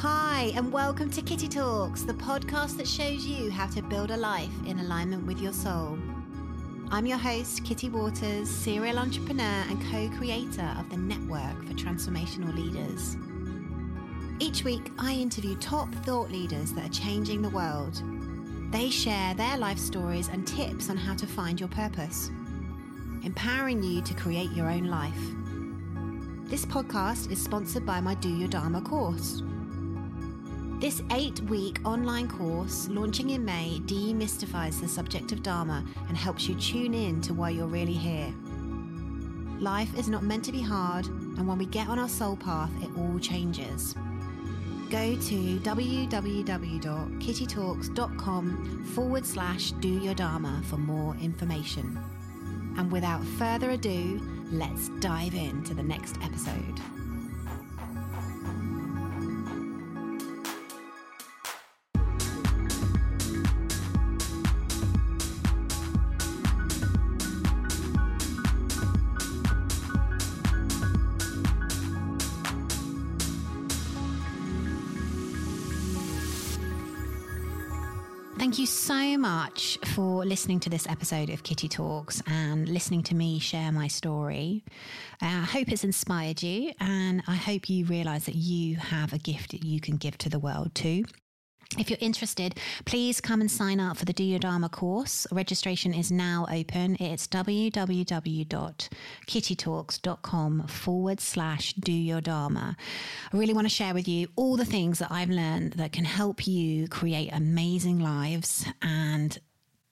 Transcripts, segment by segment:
Hi, and welcome to Kitty Talks, the podcast that shows you how to build a life in alignment with your soul. I'm your host, Kitty Waters, serial entrepreneur and co creator of the Network for Transformational Leaders. Each week, I interview top thought leaders that are changing the world. They share their life stories and tips on how to find your purpose, empowering you to create your own life. This podcast is sponsored by my Do Your Dharma course. This eight week online course, launching in May, demystifies the subject of Dharma and helps you tune in to why you're really here. Life is not meant to be hard, and when we get on our soul path, it all changes. Go to www.kittytalks.com forward slash do your Dharma for more information. And without further ado, let's dive into the next episode. So much for listening to this episode of Kitty Talks and listening to me share my story. Uh, I hope it's inspired you, and I hope you realize that you have a gift that you can give to the world too. If you're interested, please come and sign up for the Do Your Dharma course. Registration is now open. It's www.kittytalks.com forward slash do your Dharma. I really want to share with you all the things that I've learned that can help you create amazing lives and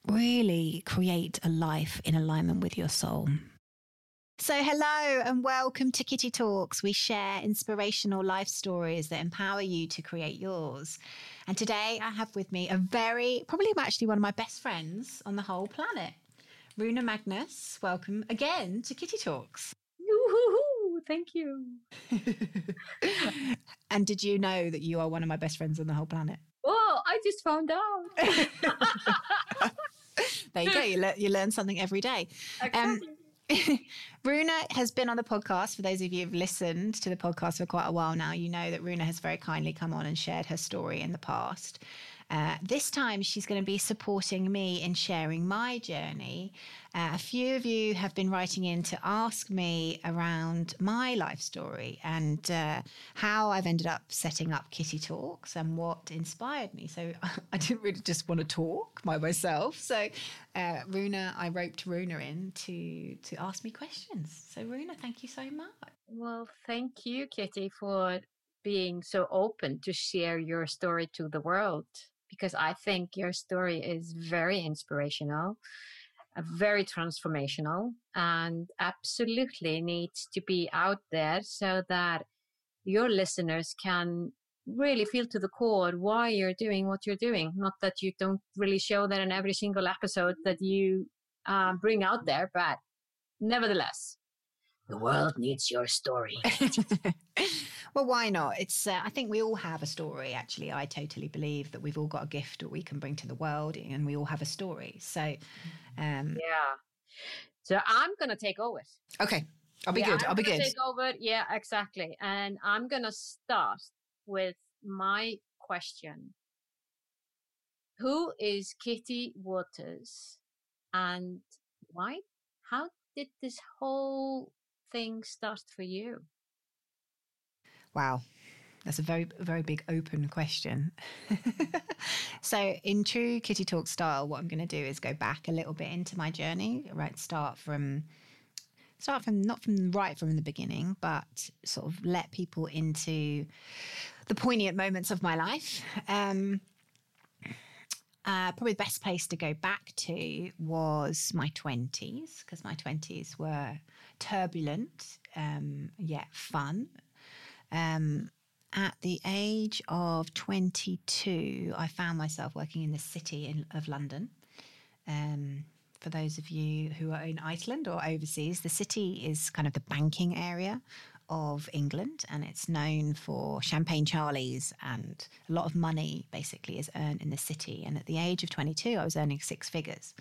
really create a life in alignment with your soul. So, hello and welcome to Kitty Talks. We share inspirational life stories that empower you to create yours. And today I have with me a very, probably actually one of my best friends on the whole planet, Runa Magnus. Welcome again to Kitty Talks. Woo-hoo-hoo. Thank you. and did you know that you are one of my best friends on the whole planet? Oh, I just found out. there you go. You, le- you learn something every day. Um, Runa has been on the podcast. For those of you who've listened to the podcast for quite a while now, you know that Runa has very kindly come on and shared her story in the past. Uh, this time, she's going to be supporting me in sharing my journey. Uh, a few of you have been writing in to ask me around my life story and uh, how I've ended up setting up Kitty Talks and what inspired me. So I didn't really just want to talk by myself. So uh, Runa, I roped Runa in to to ask me questions. So Runa, thank you so much. Well, thank you, Kitty, for being so open to share your story to the world because I think your story is very inspirational, uh, very transformational, and absolutely needs to be out there so that your listeners can really feel to the core why you're doing what you're doing. Not that you don't really show that in every single episode that you uh, bring out there, but nevertheless, the world needs your story. well, why not? It's. Uh, I think we all have a story. Actually, I totally believe that we've all got a gift that we can bring to the world, and we all have a story. So, um, yeah. So I'm gonna take over. Okay, I'll be yeah, good. I'm I'll be good. Take over. Yeah, exactly. And I'm gonna start with my question. Who is Kitty Waters, and why? How did this whole thing start for you? Wow. That's a very, very big open question. so, in true Kitty Talk style, what I'm going to do is go back a little bit into my journey. Right, start from, start from not from right from the beginning, but sort of let people into the poignant moments of my life. Um, uh, probably the best place to go back to was my 20s because my 20s were turbulent um, yet fun. Um, at the age of 22, I found myself working in the city in, of London. Um, for those of you who are in Iceland or overseas, the city is kind of the banking area of England and it's known for champagne charlies and a lot of money basically is earned in the city. And at the age of 22, I was earning six figures.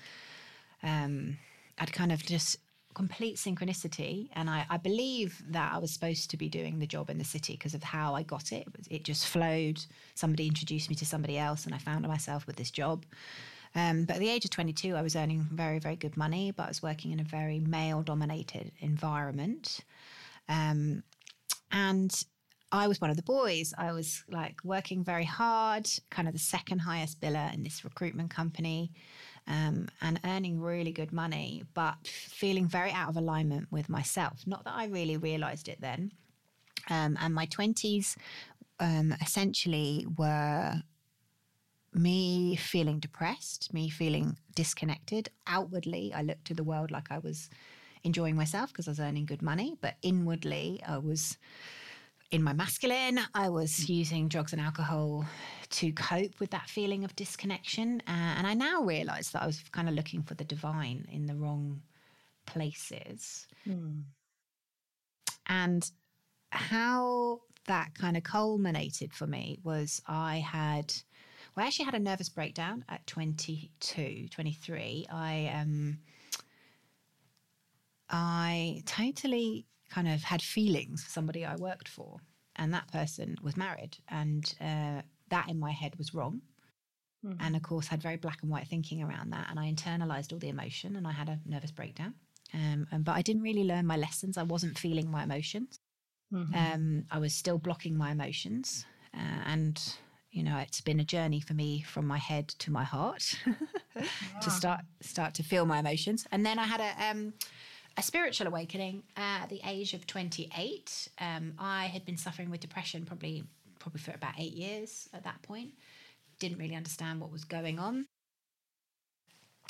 um, I'd kind of just complete synchronicity. And I, I, believe that I was supposed to be doing the job in the city because of how I got it. It, just flowed. Somebody introduced me to somebody else, and I found myself with this job. Um, but at the age of 22, I was earning very, very good money, but I was working in a very male dominated environment. Um, and I was one of the boys. I was like working very hard, kind of the second highest biller in this recruitment company, um, and earning really good money, but feeling very out of alignment with myself. Not that I really realized it then. Um, and my 20s um, essentially were me feeling depressed, me feeling disconnected. Outwardly, I looked to the world like I was enjoying myself because I was earning good money, but inwardly, I was in my masculine. I was using drugs and alcohol to cope with that feeling of disconnection. Uh, and I now realize that I was kind of looking for the divine in the wrong places. Mm. And how that kind of culminated for me was I had, well, I actually had a nervous breakdown at 22, 23. I, um, I totally kind of had feelings for somebody I worked for, and that person was married, and uh, that in my head was wrong. Mm-hmm. And of course, had very black and white thinking around that, and I internalized all the emotion, and I had a nervous breakdown. Um, and, but I didn't really learn my lessons. I wasn't feeling my emotions. Mm-hmm. Um, I was still blocking my emotions, uh, and you know, it's been a journey for me from my head to my heart to start start to feel my emotions. And then I had a um, a spiritual awakening at the age of 28. Um, I had been suffering with depression probably probably for about eight years at that point. Didn't really understand what was going on.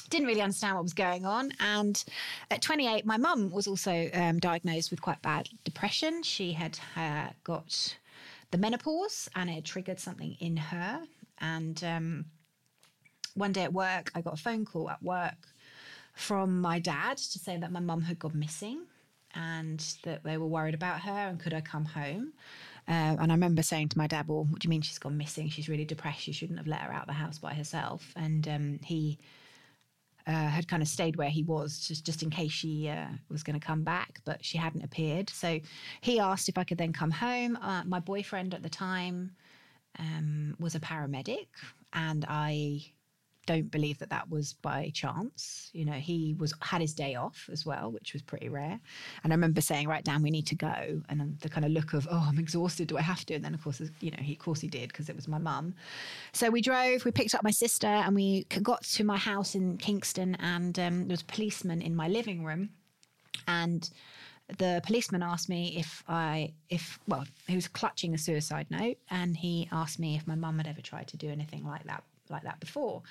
Didn't really understand what was going on. And at 28, my mum was also um, diagnosed with quite bad depression. She had uh, got the menopause and it triggered something in her. And um, one day at work, I got a phone call at work from my dad to say that my mum had gone missing and that they were worried about her and could I come home. Uh, and I remember saying to my dad, Well, what do you mean she's gone missing? She's really depressed. You shouldn't have let her out of the house by herself. And um, he uh, had kind of stayed where he was just, just in case she uh, was going to come back, but she hadn't appeared. So he asked if I could then come home. Uh, my boyfriend at the time um, was a paramedic, and I don't believe that that was by chance. You know, he was had his day off as well, which was pretty rare. And I remember saying, "Right, Dan, we need to go." And the kind of look of, "Oh, I'm exhausted. Do I have to?" And then, of course, you know, he, of course, he did because it was my mum. So we drove. We picked up my sister, and we got to my house in Kingston, and um, there was a policeman in my living room, and the policeman asked me if I, if, well, he was clutching a suicide note and he asked me if my mum had ever tried to do anything like that, like that before.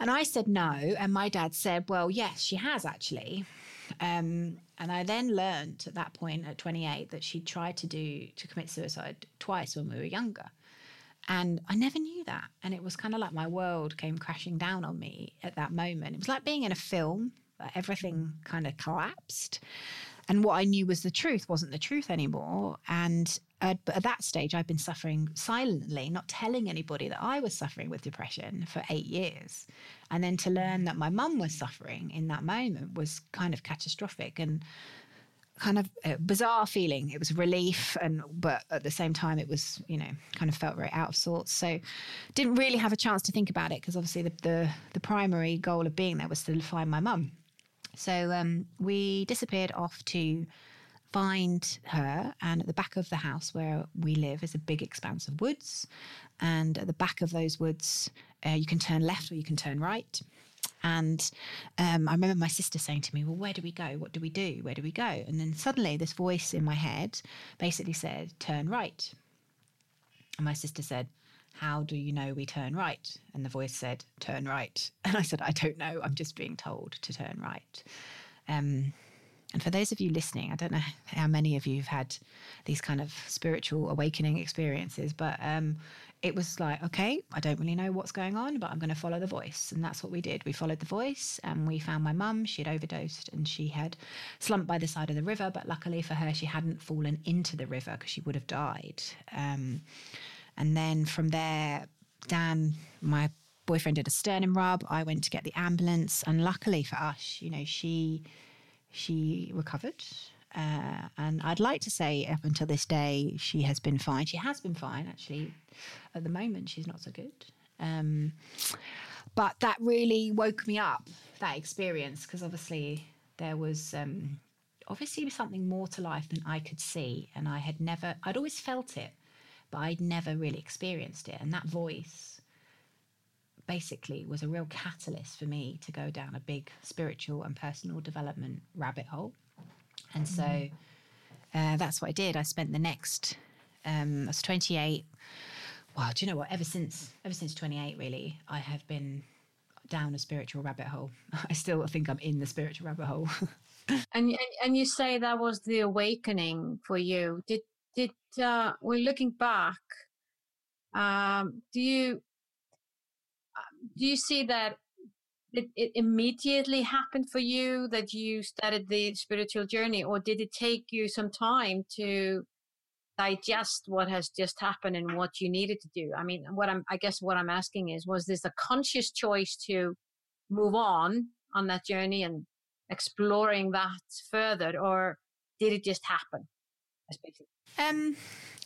And I said no. And my dad said, well, yes, she has actually. Um, and I then learned at that point at 28 that she tried to do to commit suicide twice when we were younger. And I never knew that. And it was kind of like my world came crashing down on me at that moment. It was like being in a film, but everything kind of collapsed. And what I knew was the truth wasn't the truth anymore. And uh, but at that stage, I'd been suffering silently, not telling anybody that I was suffering with depression for eight years. And then to learn that my mum was suffering in that moment was kind of catastrophic and kind of a bizarre feeling. It was relief, and but at the same time, it was you know kind of felt very out of sorts. So didn't really have a chance to think about it because obviously the, the, the primary goal of being there was to find my mum. So um, we disappeared off to find her. And at the back of the house where we live is a big expanse of woods. And at the back of those woods, uh, you can turn left or you can turn right. And um, I remember my sister saying to me, Well, where do we go? What do we do? Where do we go? And then suddenly, this voice in my head basically said, Turn right. And my sister said, How do you know we turn right? And the voice said, Turn right. And I said, I don't know. I'm just being told to turn right. Um, and for those of you listening, I don't know how many of you have had these kind of spiritual awakening experiences, but um, it was like, okay, I don't really know what's going on, but I'm going to follow the voice. And that's what we did. We followed the voice and we found my mum. She had overdosed and she had slumped by the side of the river. But luckily for her, she hadn't fallen into the river because she would have died. Um, and then from there, Dan, my boyfriend did a sternum rub. I went to get the ambulance, and luckily for us, you know, she she recovered. Uh, and I'd like to say, up until this day, she has been fine. She has been fine, actually. At the moment, she's not so good. Um, but that really woke me up, that experience, because obviously there was um, obviously something more to life than I could see. And I had never, I'd always felt it, but I'd never really experienced it. And that voice basically was a real catalyst for me to go down a big spiritual and personal development rabbit hole. And so uh, that's what I did. I spent the next, um, I was 28. Wow, do you know what? Ever since, ever since 28, really, I have been down a spiritual rabbit hole. I still think I'm in the spiritual rabbit hole. and and you say that was the awakening for you. Did did uh, we're looking back? Um, do you do you see that it, it immediately happened for you that you started the spiritual journey, or did it take you some time to digest what has just happened and what you needed to do? I mean, what I'm I guess what I'm asking is, was this a conscious choice to move on on that journey and exploring that further, or did it just happen? Um,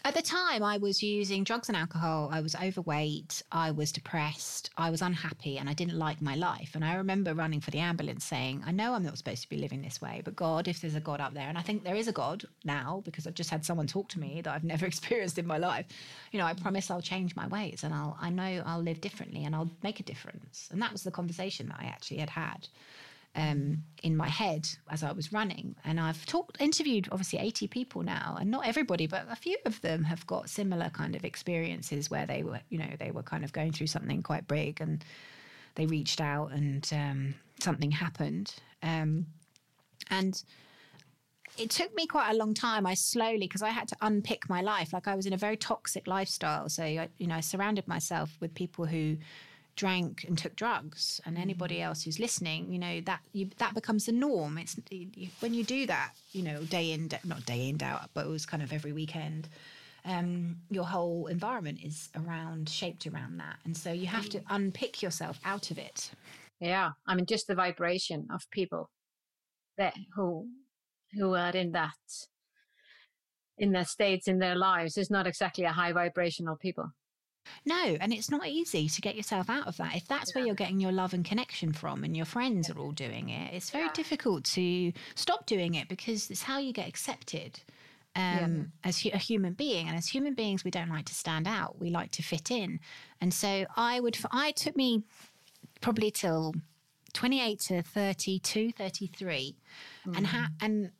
at the time, I was using drugs and alcohol. I was overweight. I was depressed. I was unhappy and I didn't like my life. And I remember running for the ambulance saying, I know I'm not supposed to be living this way, but God, if there's a God up there, and I think there is a God now because I've just had someone talk to me that I've never experienced in my life, you know, I promise I'll change my ways and I'll, I know I'll live differently and I'll make a difference. And that was the conversation that I actually had had um, in my head as I was running. And I've talked, interviewed obviously 80 people now, and not everybody, but a few of them have got similar kind of experiences where they were, you know, they were kind of going through something quite big and they reached out and um, something happened. Um, and it took me quite a long time. I slowly, because I had to unpick my life. Like I was in a very toxic lifestyle. So, I, you know, I surrounded myself with people who drank and took drugs and anybody else who's listening you know that you, that becomes the norm. It's you, when you do that you know day in day, not day in day out but it was kind of every weekend um, your whole environment is around shaped around that. And so you have to unpick yourself out of it. Yeah. I mean just the vibration of people that who who are in that in their states in their lives is not exactly a high vibrational people no, and it's not easy to get yourself out of that. If that's yeah. where you're getting your love and connection from and your friends are all doing it, it's very yeah. difficult to stop doing it because it's how you get accepted um, yeah. as a human being. And as human beings, we don't like to stand out. We like to fit in. And so I would, I took me probably till 28 to 32, 33 mm. and, ha- and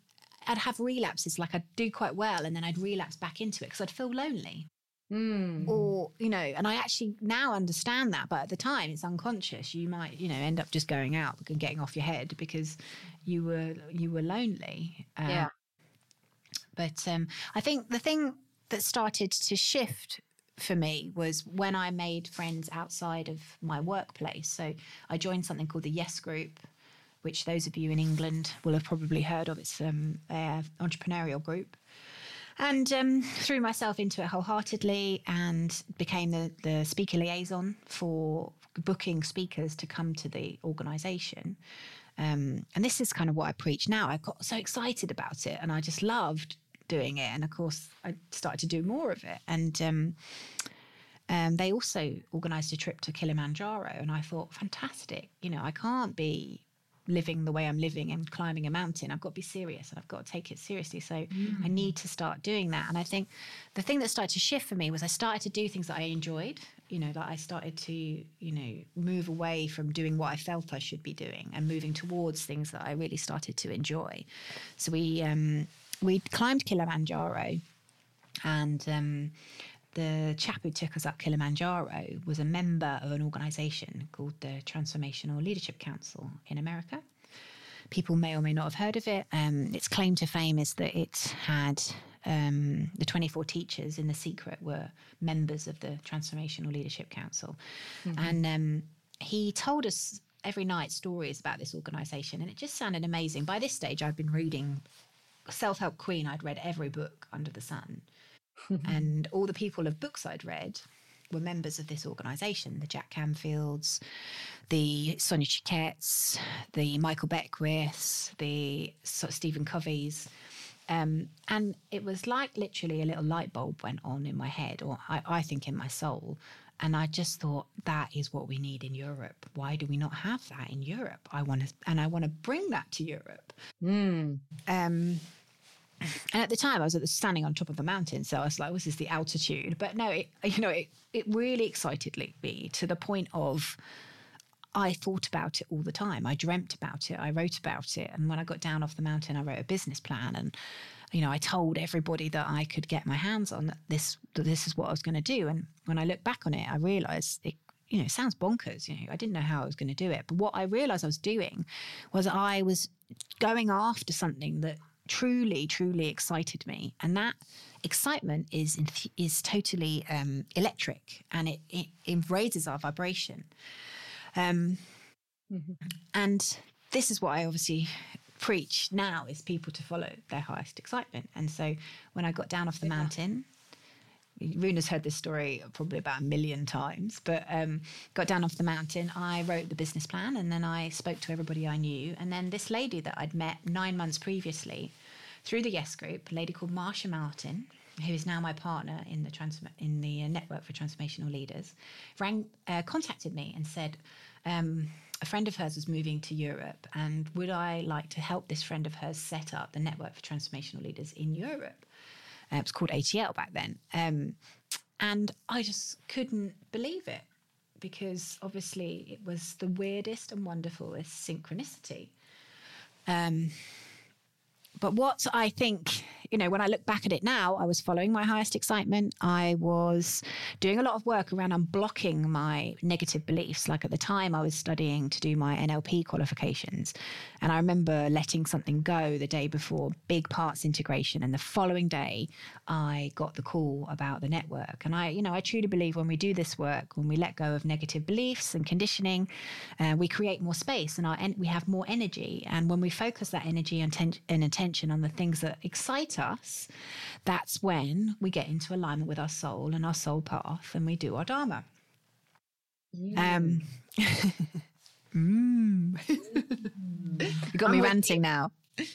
I'd have relapses like I'd do quite well and then I'd relapse back into it because I'd feel lonely. Mm. Or, you know, and I actually now understand that, but at the time it's unconscious. You might, you know, end up just going out and getting off your head because you were you were lonely. Uh, yeah. But um, I think the thing that started to shift for me was when I made friends outside of my workplace. So I joined something called the Yes Group, which those of you in England will have probably heard of. It's um, an entrepreneurial group and um, threw myself into it wholeheartedly and became the, the speaker liaison for booking speakers to come to the organisation. Um, and this is kind of what I preach now. I got so excited about it and I just loved doing it. And of course, I started to do more of it. And um, um, they also organised a trip to Kilimanjaro. And I thought, fantastic. You know, I can't be living the way I'm living and climbing a mountain. I've got to be serious and I've got to take it seriously. So mm. I need to start doing that. And I think the thing that started to shift for me was I started to do things that I enjoyed. You know, that I started to, you know, move away from doing what I felt I should be doing and moving towards things that I really started to enjoy. So we um, we climbed Kilimanjaro and um, the chap who took us up Kilimanjaro was a member of an organization called the Transformational Leadership Council in America. People may or may not have heard of it. Um, its claim to fame is that it had um, the 24 teachers in the secret were members of the Transformational Leadership Council. Mm-hmm. And um, he told us every night stories about this organization, and it just sounded amazing. By this stage, I've been reading Self Help Queen, I'd read every book under the sun. And all the people of books I'd read were members of this organisation, the Jack Canfields, the Sonia Choquettes, the Michael Beckwiths, the Stephen Coveys. Um, and it was like literally a little light bulb went on in my head, or I, I think in my soul. And I just thought that is what we need in Europe. Why do we not have that in Europe? I want to, and I want to bring that to Europe. Mm. Um, and at the time, I was standing on top of a mountain, so I was like, "This is the altitude." But no, it, you know, it it really excited me to the point of I thought about it all the time. I dreamt about it. I wrote about it, and when I got down off the mountain, I wrote a business plan, and you know, I told everybody that I could get my hands on this. That this is what I was going to do. And when I look back on it, I realised it you know, sounds bonkers. You know, I didn't know how I was going to do it. But what I realized I was doing was I was going after something that truly, truly excited me. And that excitement is is totally um, electric and it, it, it, raises our vibration. Um, mm-hmm. And this is what I obviously preach now is people to follow their highest excitement. And so when I got down off the yeah. mountain, Runa's heard this story probably about a million times, but um, got down off the mountain. I wrote the business plan and then I spoke to everybody I knew. And then this lady that I'd met nine months previously through the Yes Group, a lady called Marsha Martin, who is now my partner in the in the uh, network for transformational leaders, rang, uh, contacted me and said. Um, a friend of hers was moving to Europe, and would I like to help this friend of hers set up the network for transformational leaders in Europe? Uh, it was called ATL back then. Um, and I just couldn't believe it because obviously it was the weirdest and wonderfulest synchronicity. Um, but what I think, you know, when I look back at it now, I was following my highest excitement. I was doing a lot of work around unblocking my negative beliefs. Like at the time, I was studying to do my NLP qualifications. And I remember letting something go the day before big parts integration. And the following day, I got the call about the network. And I, you know, I truly believe when we do this work, when we let go of negative beliefs and conditioning, uh, we create more space and our en- we have more energy. And when we focus that energy and, ten- and attention on the things that excite us, that's when we get into alignment with our soul and our soul path and we do our Dharma. Um, mm. you got I'm me ranting now.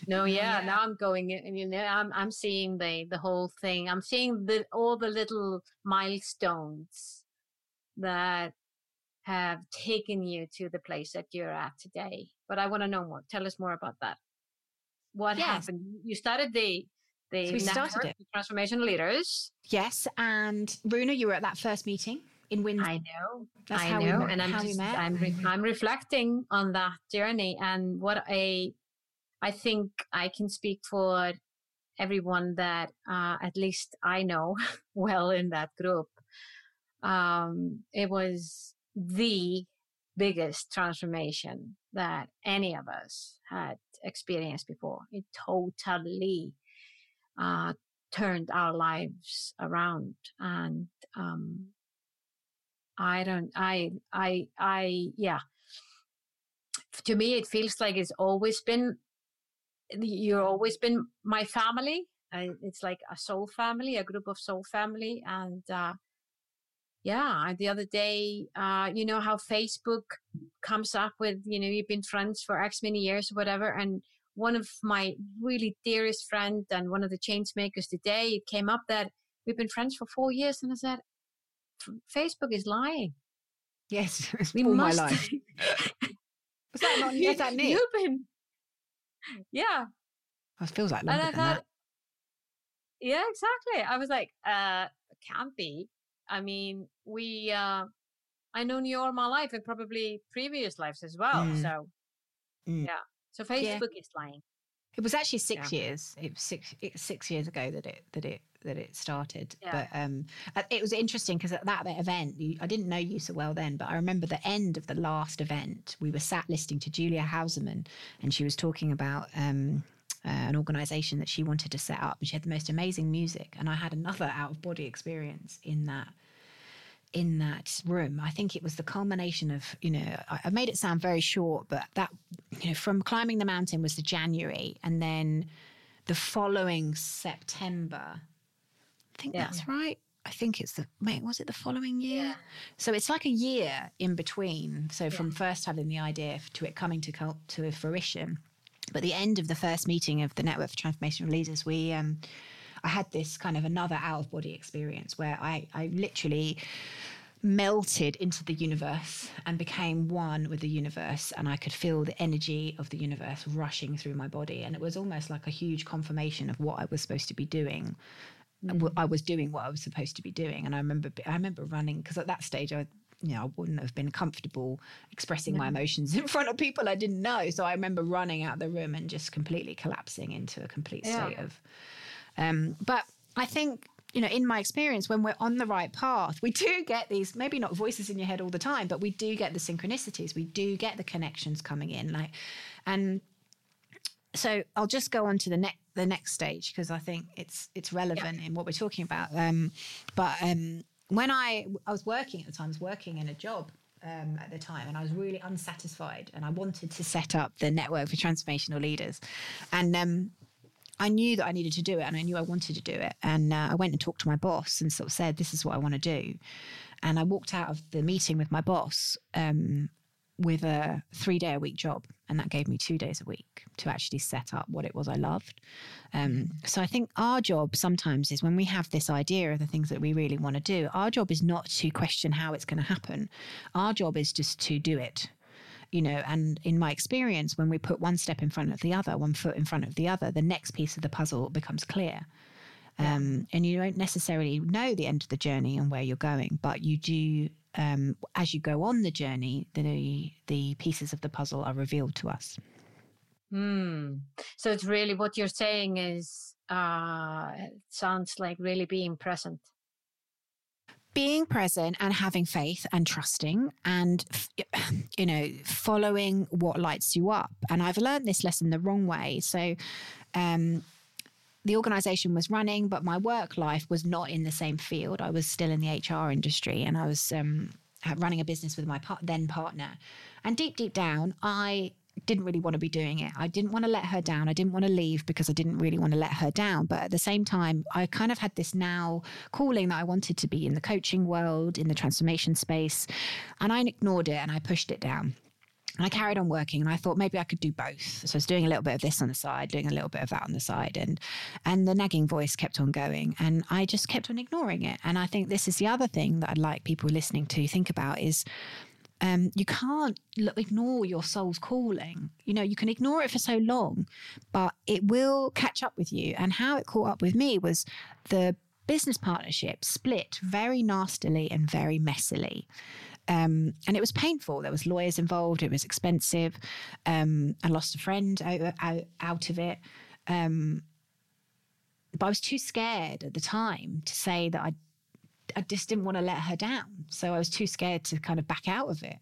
No, yeah, yeah, now I'm going and you know I'm I'm seeing the the whole thing. I'm seeing the all the little milestones that have taken you to the place that you're at today. But I want to know more. Tell us more about that. What yes. happened? You started the the so we started it. transformation leaders. Yes, and Runa, you were at that first meeting in Windsor. I know. That's I know, and I'm just, I'm re- I'm reflecting on that journey and what a I think I can speak for everyone that uh, at least I know well in that group. Um, it was the biggest transformation that any of us had experienced before. It totally uh, turned our lives around, and um, I don't, I, I, I, yeah. To me, it feels like it's always been you've always been my family. It's like a soul family, a group of soul family. And, uh, yeah, the other day, uh, you know how Facebook comes up with, you know, you've been friends for X many years or whatever. And one of my really dearest friend and one of the change makers today, it came up that we've been friends for four years. And I said, Facebook is lying. Yes, we must. my life. Was that not? Is that Nick? You've been yeah. It feels like longer and I thought, that. Yeah, exactly. I was like, uh, can't be. I mean, we, uh, I known you all my life and probably previous lives as well. Mm. So, mm. yeah. So Facebook yeah. is lying. It was actually six yeah. years. It was six it six years ago that it that it that it started. Yeah. But um, uh, it was interesting because at that event, you, I didn't know you so well then, but I remember the end of the last event. We were sat listening to Julia Hauserman, and she was talking about. Um, uh, an organization that she wanted to set up, and she had the most amazing music. And I had another out of body experience in that in that room. I think it was the culmination of, you know, I, I, made it sound very short, but that, you know, from climbing the mountain was the January. And then the following September, I think yeah. that's right. I think it's the wait, was it the following year? Yeah. So it's like a year in between. So from first having the idea to it coming to to fruition. But the end of the first meeting of the Network for Transformational Leaders, we um, I had this kind of another out of body experience where I I literally melted into the universe and became one with the universe and i could feel the energy of the universe rushing through my body and it was almost like a huge confirmation of what i was supposed to be doing mm. i was doing what i was supposed to be doing and i remember i remember running because at that stage i you know, I wouldn't have been comfortable expressing my emotions in front of people I didn't know. So I remember running out of the room and just completely collapsing into a complete state of. Um, but I think you know, in my experience, when we're on the right path, we do get these maybe not voices in your head all the time, but we do get the synchronicities. We do get the connections coming in, like, and so I'll just go on to the next the next stage because I think it's it's relevant yeah. in what we're talking about. Um, but um, when I I was working at the time, I was working in a job um, at the time, and I was really unsatisfied, and I wanted to set up the network for transformational leaders, and um, I knew that I needed to do it and I knew I wanted to do it. And uh, I went and talked to my boss and sort of said, This is what I want to do. And I walked out of the meeting with my boss um, with a three day a week job. And that gave me two days a week to actually set up what it was I loved. Um, so I think our job sometimes is when we have this idea of the things that we really want to do, our job is not to question how it's going to happen. Our job is just to do it you know, and in my experience, when we put one step in front of the other, one foot in front of the other, the next piece of the puzzle becomes clear. Um, and you don't necessarily know the end of the journey and where you're going, but you do um, as you go on the journey, the the pieces of the puzzle are revealed to us. Hmm. So it's really what you're saying is uh, it sounds like really being present being present and having faith and trusting and you know following what lights you up. And i've learned this lesson the wrong way. So um, the organization was running but my work life was not in the same field. I was still in the hr industry and i was um, running a business with my then partner. And deep deep down i didn't really want to be doing it. I didn't want to let her down. I didn't want to leave because I didn't really want to let her down. But at the same time, I kind of had this now calling that I wanted to be in the coaching world, in the transformation space. And I ignored it and I pushed it down. And I carried on working and I thought maybe I could do both. So I was doing a little bit of this on the side, doing a little bit of that on the side. And and the nagging voice kept on going. And I just kept on ignoring it. And I think this is the other thing that I'd like people listening to think about is um, you can't ignore your soul's calling. You know, you can ignore it for so long, but it will catch up with you. And how it caught up with me was the business partnership split very nastily and very messily. Um, and it was painful. There was lawyers involved. It was expensive. Um, I lost a friend out, out, out of it. Um, but I was too scared at the time to say that I I just didn't want to let her down. So I was too scared to kind of back out of it.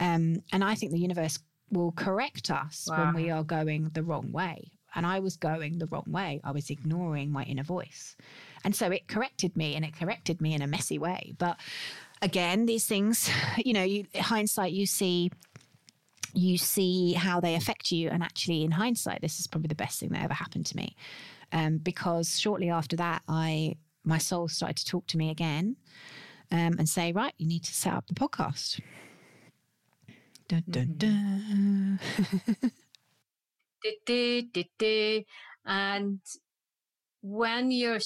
Um, and I think the universe will correct us wow. when we are going the wrong way. And I was going the wrong way. I was ignoring my inner voice. And so it corrected me and it corrected me in a messy way. But again, these things, you know, you, hindsight, you see you see how they affect you. And actually, in hindsight, this is probably the best thing that ever happened to me. Um, because shortly after that, I my soul started to talk to me again um, and say, right, you need to set up the podcast. Dun, dun, dun. and when you're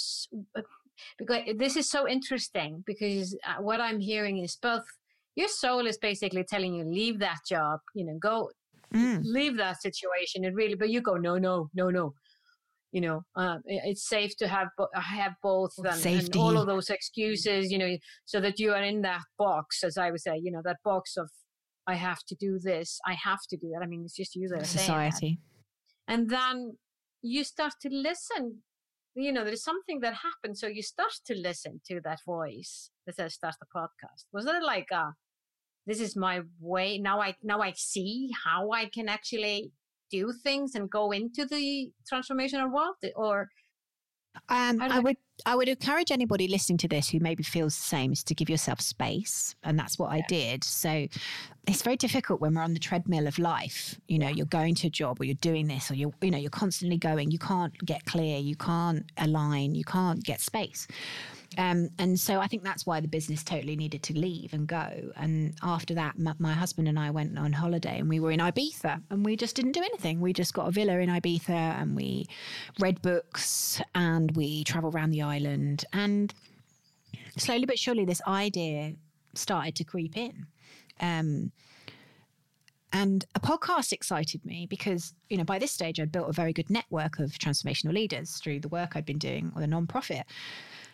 because this is so interesting because uh, what i'm hearing is both your soul is basically telling you leave that job you know go mm. leave that situation and really but you go no no no no you know uh, it's safe to have have both and, and, all of those excuses you know so that you are in that box as i would say you know that box of i have to do this i have to do that. I mean it's just you that society. And then you start to listen you know there's something that happens so you start to listen to that voice that says start the podcast. Was it like uh this is my way now i now i see how i can actually do things and go into the transformational world or um, I would I would encourage anybody listening to this who maybe feels the same is to give yourself space, and that's what yeah. I did. So it's very difficult when we're on the treadmill of life. You know, you're going to a job or you're doing this, or you're you know you're constantly going. You can't get clear. You can't align. You can't get space. Um, and so I think that's why the business totally needed to leave and go. And after that, my, my, husband and I went on holiday and we were in Ibiza and we just didn't do anything. We just got a villa in Ibiza and we read books and we traveled around the island. And slowly but surely, this idea started to creep in. Um, and a podcast excited me because, you know, by this stage, I'd built a very good network of transformational leaders through the work I'd been doing with a nonprofit.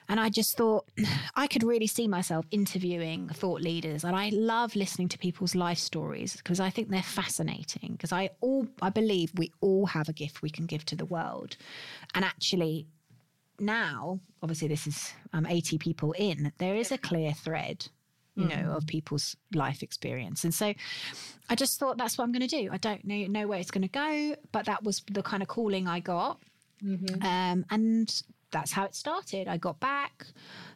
And I just thought I could really see myself interviewing thought leaders. And I love listening to people's life stories because I think they're fascinating. Because I all I believe we all have a gift we can give to the world. And actually now, obviously this is um, 80 people in, there is a clear thread you know, mm. of people's life experience. And so I just thought that's what I'm going to do. I don't know, know where it's going to go, but that was the kind of calling I got. Mm-hmm. Um, and that's how it started. I got back,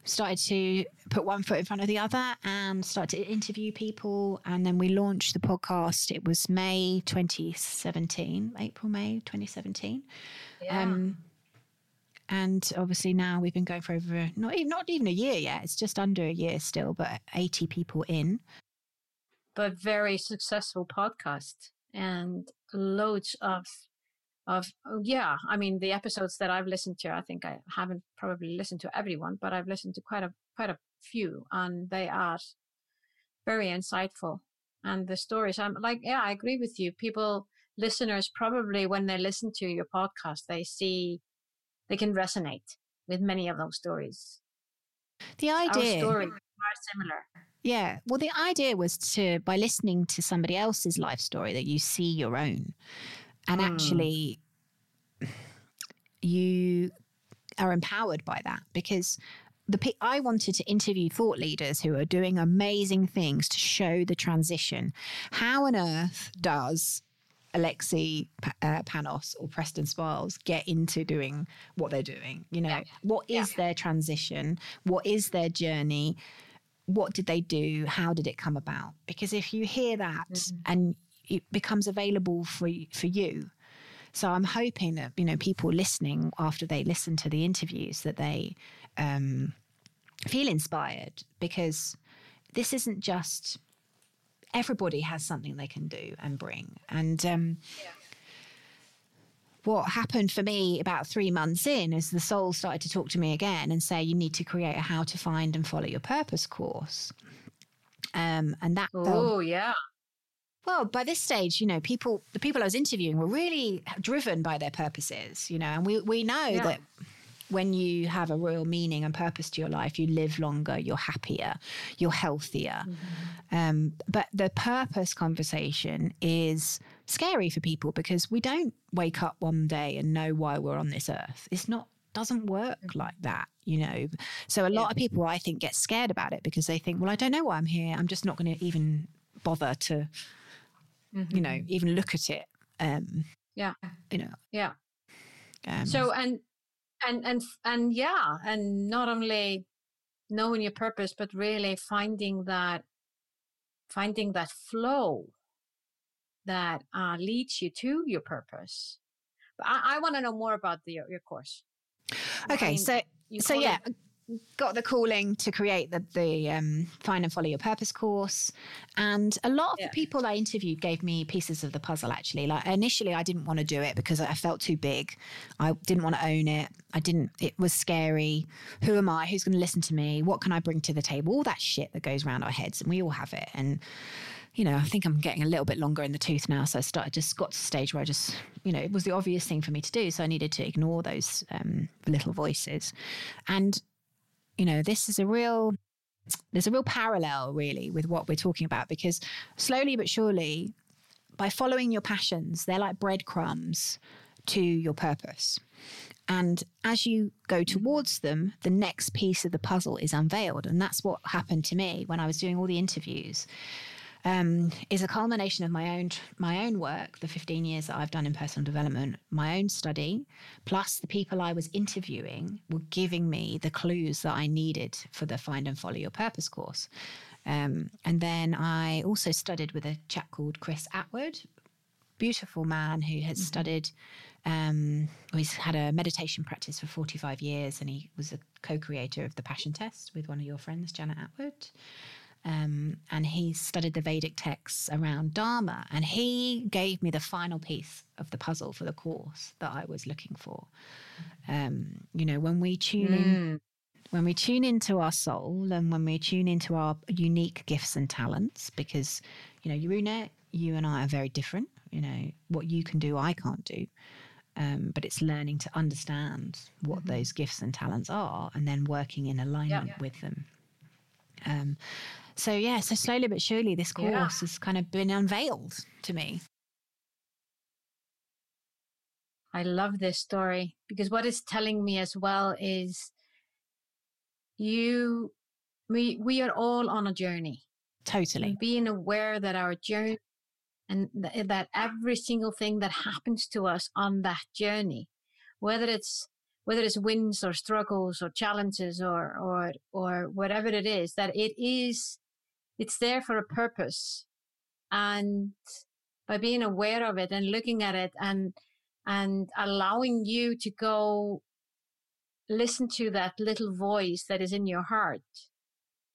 started to put one foot in front of the other and started to interview people. And then we launched the podcast. It was May 2017, April, May 2017. Yeah. Um, and obviously now we've been going for over not even not even a year yet. It's just under a year still, but 80 people in. But very successful podcast and loads of of oh, yeah i mean the episodes that i've listened to i think i haven't probably listened to everyone but i've listened to quite a quite a few and they are very insightful and the stories i'm like yeah i agree with you people listeners probably when they listen to your podcast they see they can resonate with many of those stories. The idea Our stories are similar. Yeah. Well, the idea was to, by listening to somebody else's life story, that you see your own. And mm. actually, you are empowered by that because the I wanted to interview thought leaders who are doing amazing things to show the transition. How on earth does Alexi uh, Panos or Preston Smiles get into doing what they're doing. You know, yeah. what is yeah. their transition? What is their journey? What did they do? How did it come about? Because if you hear that mm-hmm. and it becomes available for for you, so I'm hoping that you know people listening after they listen to the interviews that they um, feel inspired because this isn't just everybody has something they can do and bring. And um, yeah. what happened for me about three months in is the soul started to talk to me again and say, you need to create a how to find and follow your purpose course. Um, and that. Oh, yeah. Well, by this stage, you know, people, the people I was interviewing were really driven by their purposes, you know, and we, we know yeah. that when you have a real meaning and purpose to your life, you live longer, you're happier, you're healthier. Mm-hmm. Um, but the purpose conversation is scary for people because we don't wake up one day and know why we're on this earth. It's not doesn't work mm-hmm. like that, you know. So a lot yeah. of people I think get scared about it because they think, well, I don't know why I'm here. I'm just not going to even bother to, mm-hmm. you know, even look at it. Um, yeah. You know. Yeah. Um, so and and and and yeah and not only knowing your purpose but really finding that finding that flow that uh, leads you to your purpose. But i, I want to know more about the, your course. Okay so so yeah it, got the calling to create the the um, find and follow your purpose course and a lot of yeah. the people i interviewed gave me pieces of the puzzle actually like initially i didn't want to do it because i felt too big i didn't want to own it i didn't it was scary who am i who's going to listen to me what can i bring to the table all that shit that goes around our heads and we all have it and you know, I think I'm getting a little bit longer in the tooth now. So I started just got to the stage where I just, you know, it was the obvious thing for me to do. So I needed to ignore those um, little voices. And you know, this is a real there's a real parallel really with what we're talking about because slowly but surely by following your passions they're like breadcrumbs to your purpose. And as you go towards them the next piece of the puzzle is unveiled. And that's what happened to me when i was doing all the interviews um, is a culmination of my own my own work, the 15 years that I've done in personal development, my own study, plus the people I was interviewing were giving me the clues that I needed for the Find and Follow Your Purpose course. Um, and then I also studied with a chap called Chris Attwood beautiful man who had Mhm. studied. Um, he's had a meditation practice for 45 years, and he was a co-creator of the Passion Test with one of your friends, Janet Attwood. Um, and he studied the Vedic texts around Dharma, and he gave me the final piece of the puzzle for the course that I was looking for. Um, you know, when we tune in Mm. when we tune into our soul and when we tune into our unique gifts and talents, because, you know, Yaruna, you and I are very different. You know, what you can do, I can't do. Um, but it's learning to understand what Mhm. those gifts and talents are and then working in alignment Yeah. with them. Um, so, yeah, so slowly but surely, this course Yeah. has kind of been unveiled to me. I love this story because what it's telling me as well is you we we are all on a journey. Totally. And being aware that our journey and th- that every single thing that happens to us on that journey, whether it's whether it's wins or struggles or challenges or or or whatever it is, that it is it's there for a purpose. And by being aware of it and looking at it and and allowing you to go listen to that little voice that is in your heart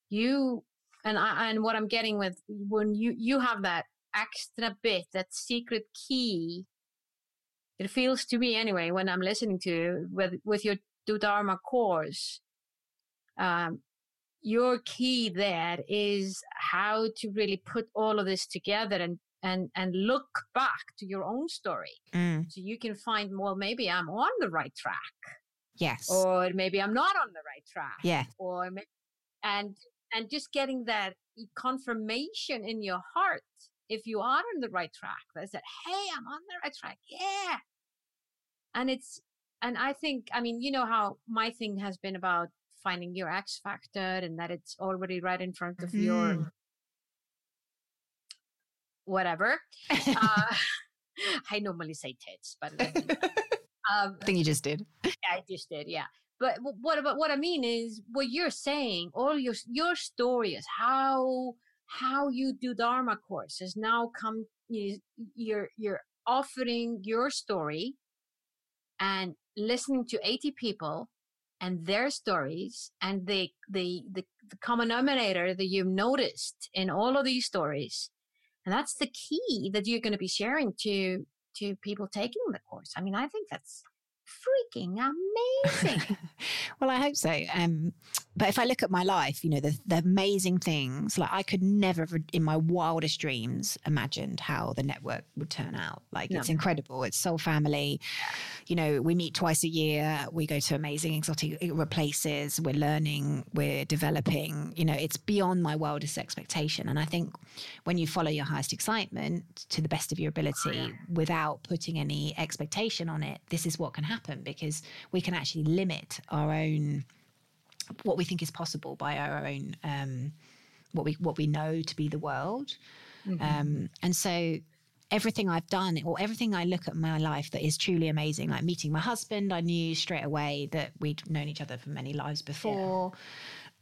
you and I, and what i'm getting with when you you have that extra bit that secret key it feels to me anyway when i'm listening to you with with your do dharma course um your key there is how to really put all of this together and and and look back to your own story Mm, so you can find well maybe i'm on the right track yes. or maybe i'm not on the right track yeah. or ma- and and just getting that confirmation in your heart if you are on the right track That's that said hey i'm on the right track yeah and it's and i think i mean you know how my thing has been about finding your x factor and that it's already right in front of your Mm. whatever uh, i normally say tits but um, I think you just did. I just did, yeah. But what about what I mean is what you're saying. All your your story is how how you do Dharma courses now come. You, you're you're offering your story and listening to 80 people and their stories and the the the, the common denominator that you've noticed in all of these stories and that's the key that you're going to be sharing to to people taking the course i mean i think that's freaking amazing well, I hope so. Um, but if I look at my life, you know, the, the amazing things, like I could never in my wildest dreams imagined how the network would turn out. Like No. it's incredible. It's soul family. You know, we meet twice a year. We go to amazing exotic places. We're learning, we're developing. You know, it's beyond my wildest expectation. And I think when you follow your highest excitement to the best of your ability oh, without putting any expectation on it, this is what can happen because we can actually limit our own what we think is possible by our own um, what we what we know to be the world. Um, and so everything I've done or everything I look at my life that is truly amazing, like meeting my husband, I knew straight away that we'd known each other for many lives before.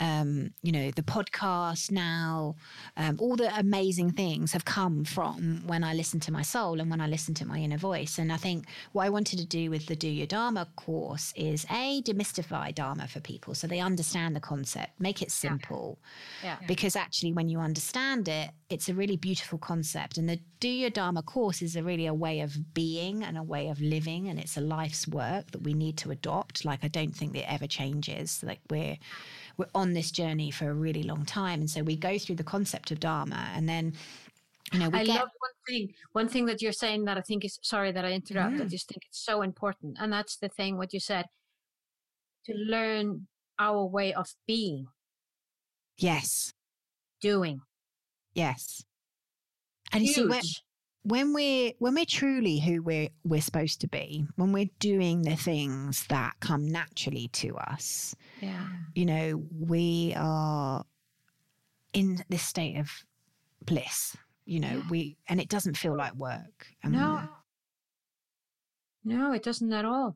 Um, you know, the podcast now, um, all the amazing things have come from when I listen to my soul and when I listen to my inner voice. And I think what I wanted to do with the Do Your Dharma course is A, demystify Dharma for people so they understand the concept, make it simple. Yeah. Because actually when you understand it it's a really beautiful concept. And the do your dharma course is a really a way of being and a way of living and it's a life's work that we need to adopt. Like i don't think it ever changes. Like we're we're on this journey for a really long time and so we go through the concept of dharma and then you know we I get love one thing. One thing that you're saying that I think is sorry that I interrupt. I just think it's so important, and that's the thing what you said to learn our way of being, yes doing. yes and you see when, Huge. When we're when we're truly who we're we're supposed to be when we're doing the things that come naturally to us Yeah. you know, we are in this state of bliss, you know, Yeah. we, and it doesn't feel like work. Um, No. No, it doesn't at all.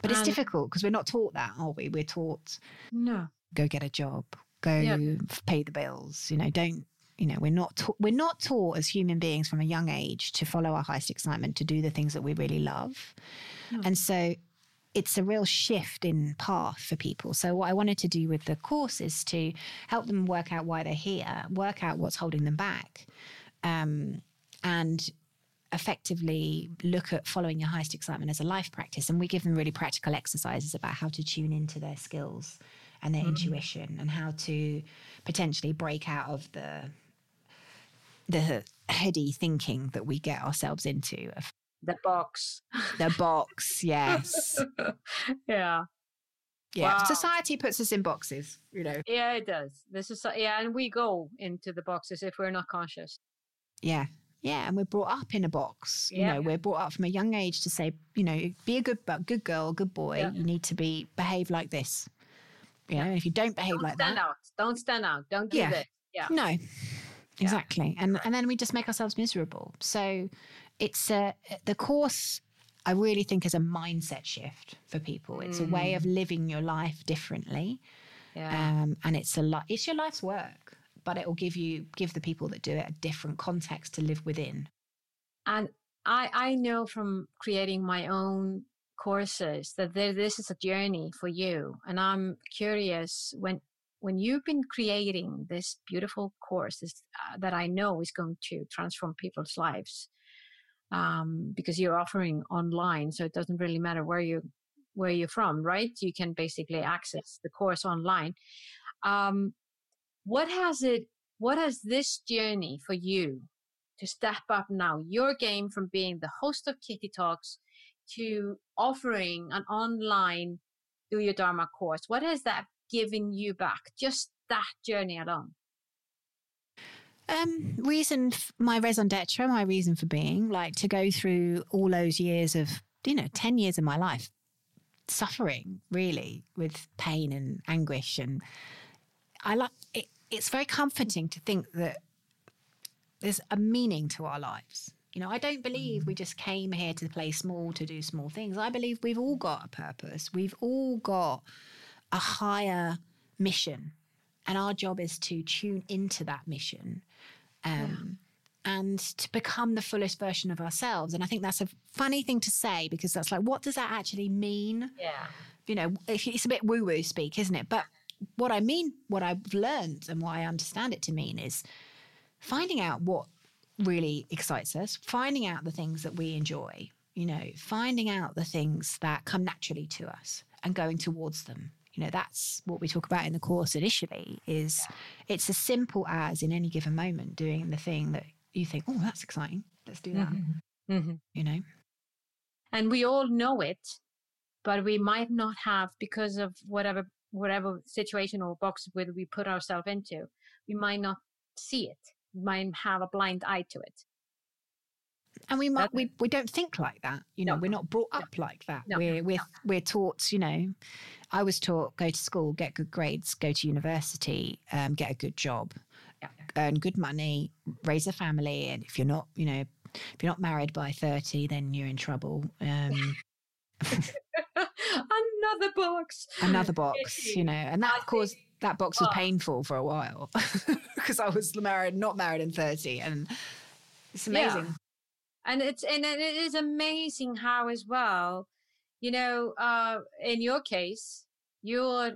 But it's difficult because we're not taught that, are we? We're taught No. go get a job, go f- pay the bills, you know, don't You know, we're not ta- we're not taught as human beings from a young age to follow our highest excitement, to do the things that we really love, and so it's a real shift in path for people. So what I wanted to do with the course is to help them work out why they're here, work out what's holding them back, um, and effectively look at following your highest excitement as a life practice. And we give them really practical exercises about how to tune into their skills and their intuition and how to potentially break out of the the heady thinking that we get ourselves into of The box. the box yes yeah. yeah Wow. society puts us in boxes you know Yeah, it does. This is yeah, and we go into the boxes if we're not conscious. yeah yeah and we're brought up in a box you Yeah. know we're brought up from a young age to say you know be a good good girl good boy Yeah. you need to be behave like this you know if you don't behave Don't like stand that out. Don't stand out. Don't do Yeah. this. Yeah. No, exactly. And and then we just make ourselves miserable. So it's a the course. I really think is a mindset shift for people. It's a way of living your life differently, Yeah. um, and it's a li- it's your life's work. But it will give you give the people that do it a different context to live within. And I I know from creating my own courses that there, this is a journey for you. And I'm curious when when you've been creating this beautiful course this, uh, that I know is going to transform people's lives, um, because you're offering online, so it doesn't really matter where you where you're from, right? You can basically access the course online. Um, what has it? What has this journey for you to step up now your game from being the host of Kitty Talks to offering an online Do Your Dharma course? What has that given you back? Just that journey alone. Um, reason f- my raison d'etre, my reason for being, like to go through all those years of you know ten years of my life suffering really with pain and anguish and I like it, it's very comforting to think that there's a meaning to our lives. You know, I don't believe we just came here to play small to do small things. I believe we've all got a purpose. We've all got a higher mission. And our job is to tune into that mission um, and to become the fullest version of ourselves. And I think that's a funny thing to say because that's like, what does that actually mean? Yeah. you know, it's a bit woo woo speak, isn't it? But what I mean, what I've learned and what I understand it to mean is finding out what really excites us, finding out the things that we enjoy, you know, finding out the things that come naturally to us and going towards them. You know, that's what we talk about in the course initially is it's as simple as in any given moment doing the thing that you think, oh, that's exciting. Let's do that. Mm-hmm. You know? And we all know it, but we might not have because of whatever whatever situation or box whether we put ourselves into, we might not see it. We might have a blind eye to it. And we might we, we don't think like that you know No. we're not brought No. up like that No. we're we're we're taught you know i was taught go to school get good grades go to university um, get a good job Yeah. earn good money raise a family and if you're not you know if you're not married by 30 then you're in trouble um, Another box. another box you know and that of course that box was Oh. painful for a while because i was married not married in 30 and it's Yeah. And it's and it is amazing how as well you know uh in your case your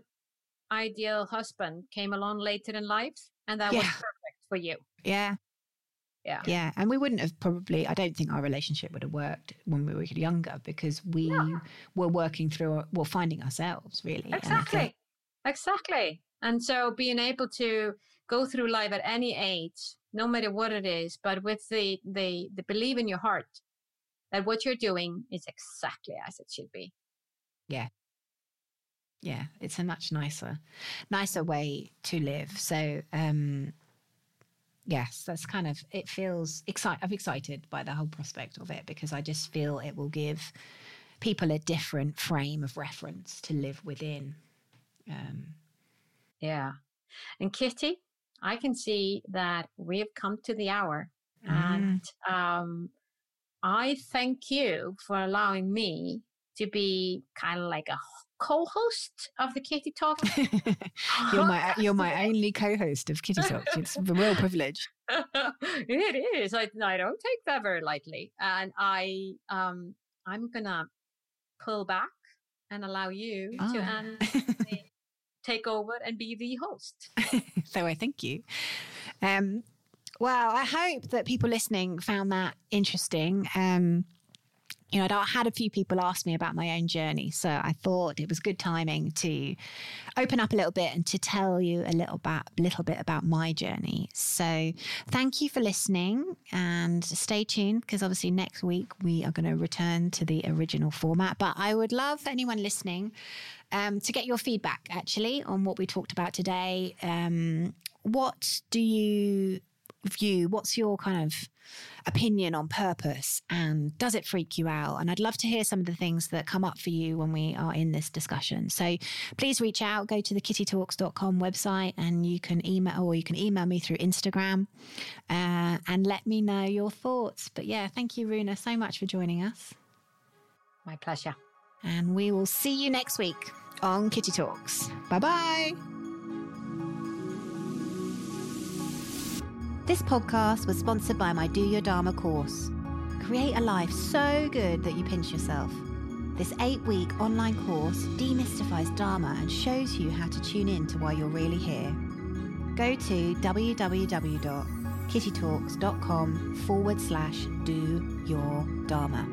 ideal husband came along later in life and that was perfect for you Yeah. Yeah. Yeah. And we wouldn't have probably, I don't think our relationship would have worked when we were younger because we were working through, well, finding ourselves really. And exactly exactly and so being able to go through life at any age no matter what it is but with the the the belief in your heart that what you're doing is exactly as it should be yeah, Yeah, it's a much nicer, nicer way to live. So, um, yes, that's kind of, it feels excited. I'm excited by the whole prospect of it because I just feel it will give people a different frame of reference to live within. Um, yeah and kitty i can see that we have come to the hour Mm. and um, I thank you for allowing me to be kind of like a co-host of the Kitty Talk. you're my you're my only co-host of Kitty Talk. It's a real privilege. it is. I, I don't take that very lightly, and I um I'm gonna pull back and allow you oh. to um, take over and be the host. so I thank you. Um, well, I hope that people listening found that interesting. Um, you know, I'd had a few people ask me about my own journey. So I thought it was good timing to open up a little bit and to tell you a little bit, little bit about my journey. So thank you for listening and stay tuned because obviously next week we are going to return to the original format. But I would love anyone listening um, to get your feedback actually on what we talked about today. Um, what do you view? What's your kind of opinion on purpose? And does it freak you out? And I'd love to hear some of the things that come up for you when we are in this discussion. So please reach out, go to the kittytalks.com website and you can email or you can email me through Instagram uh, and let me know your thoughts. But yeah, thank you, Runa, so much for joining us. My pleasure. And we will see you next week on Kitty Talks. Bye bye. This podcast was sponsored by my Do Your Dharma course. Create a life so good that you pinch yourself. This eight week online course demystifies Dharma and shows you how to tune in to why you're really here. Go to www.kittytalks.com forward slash do your Dharma.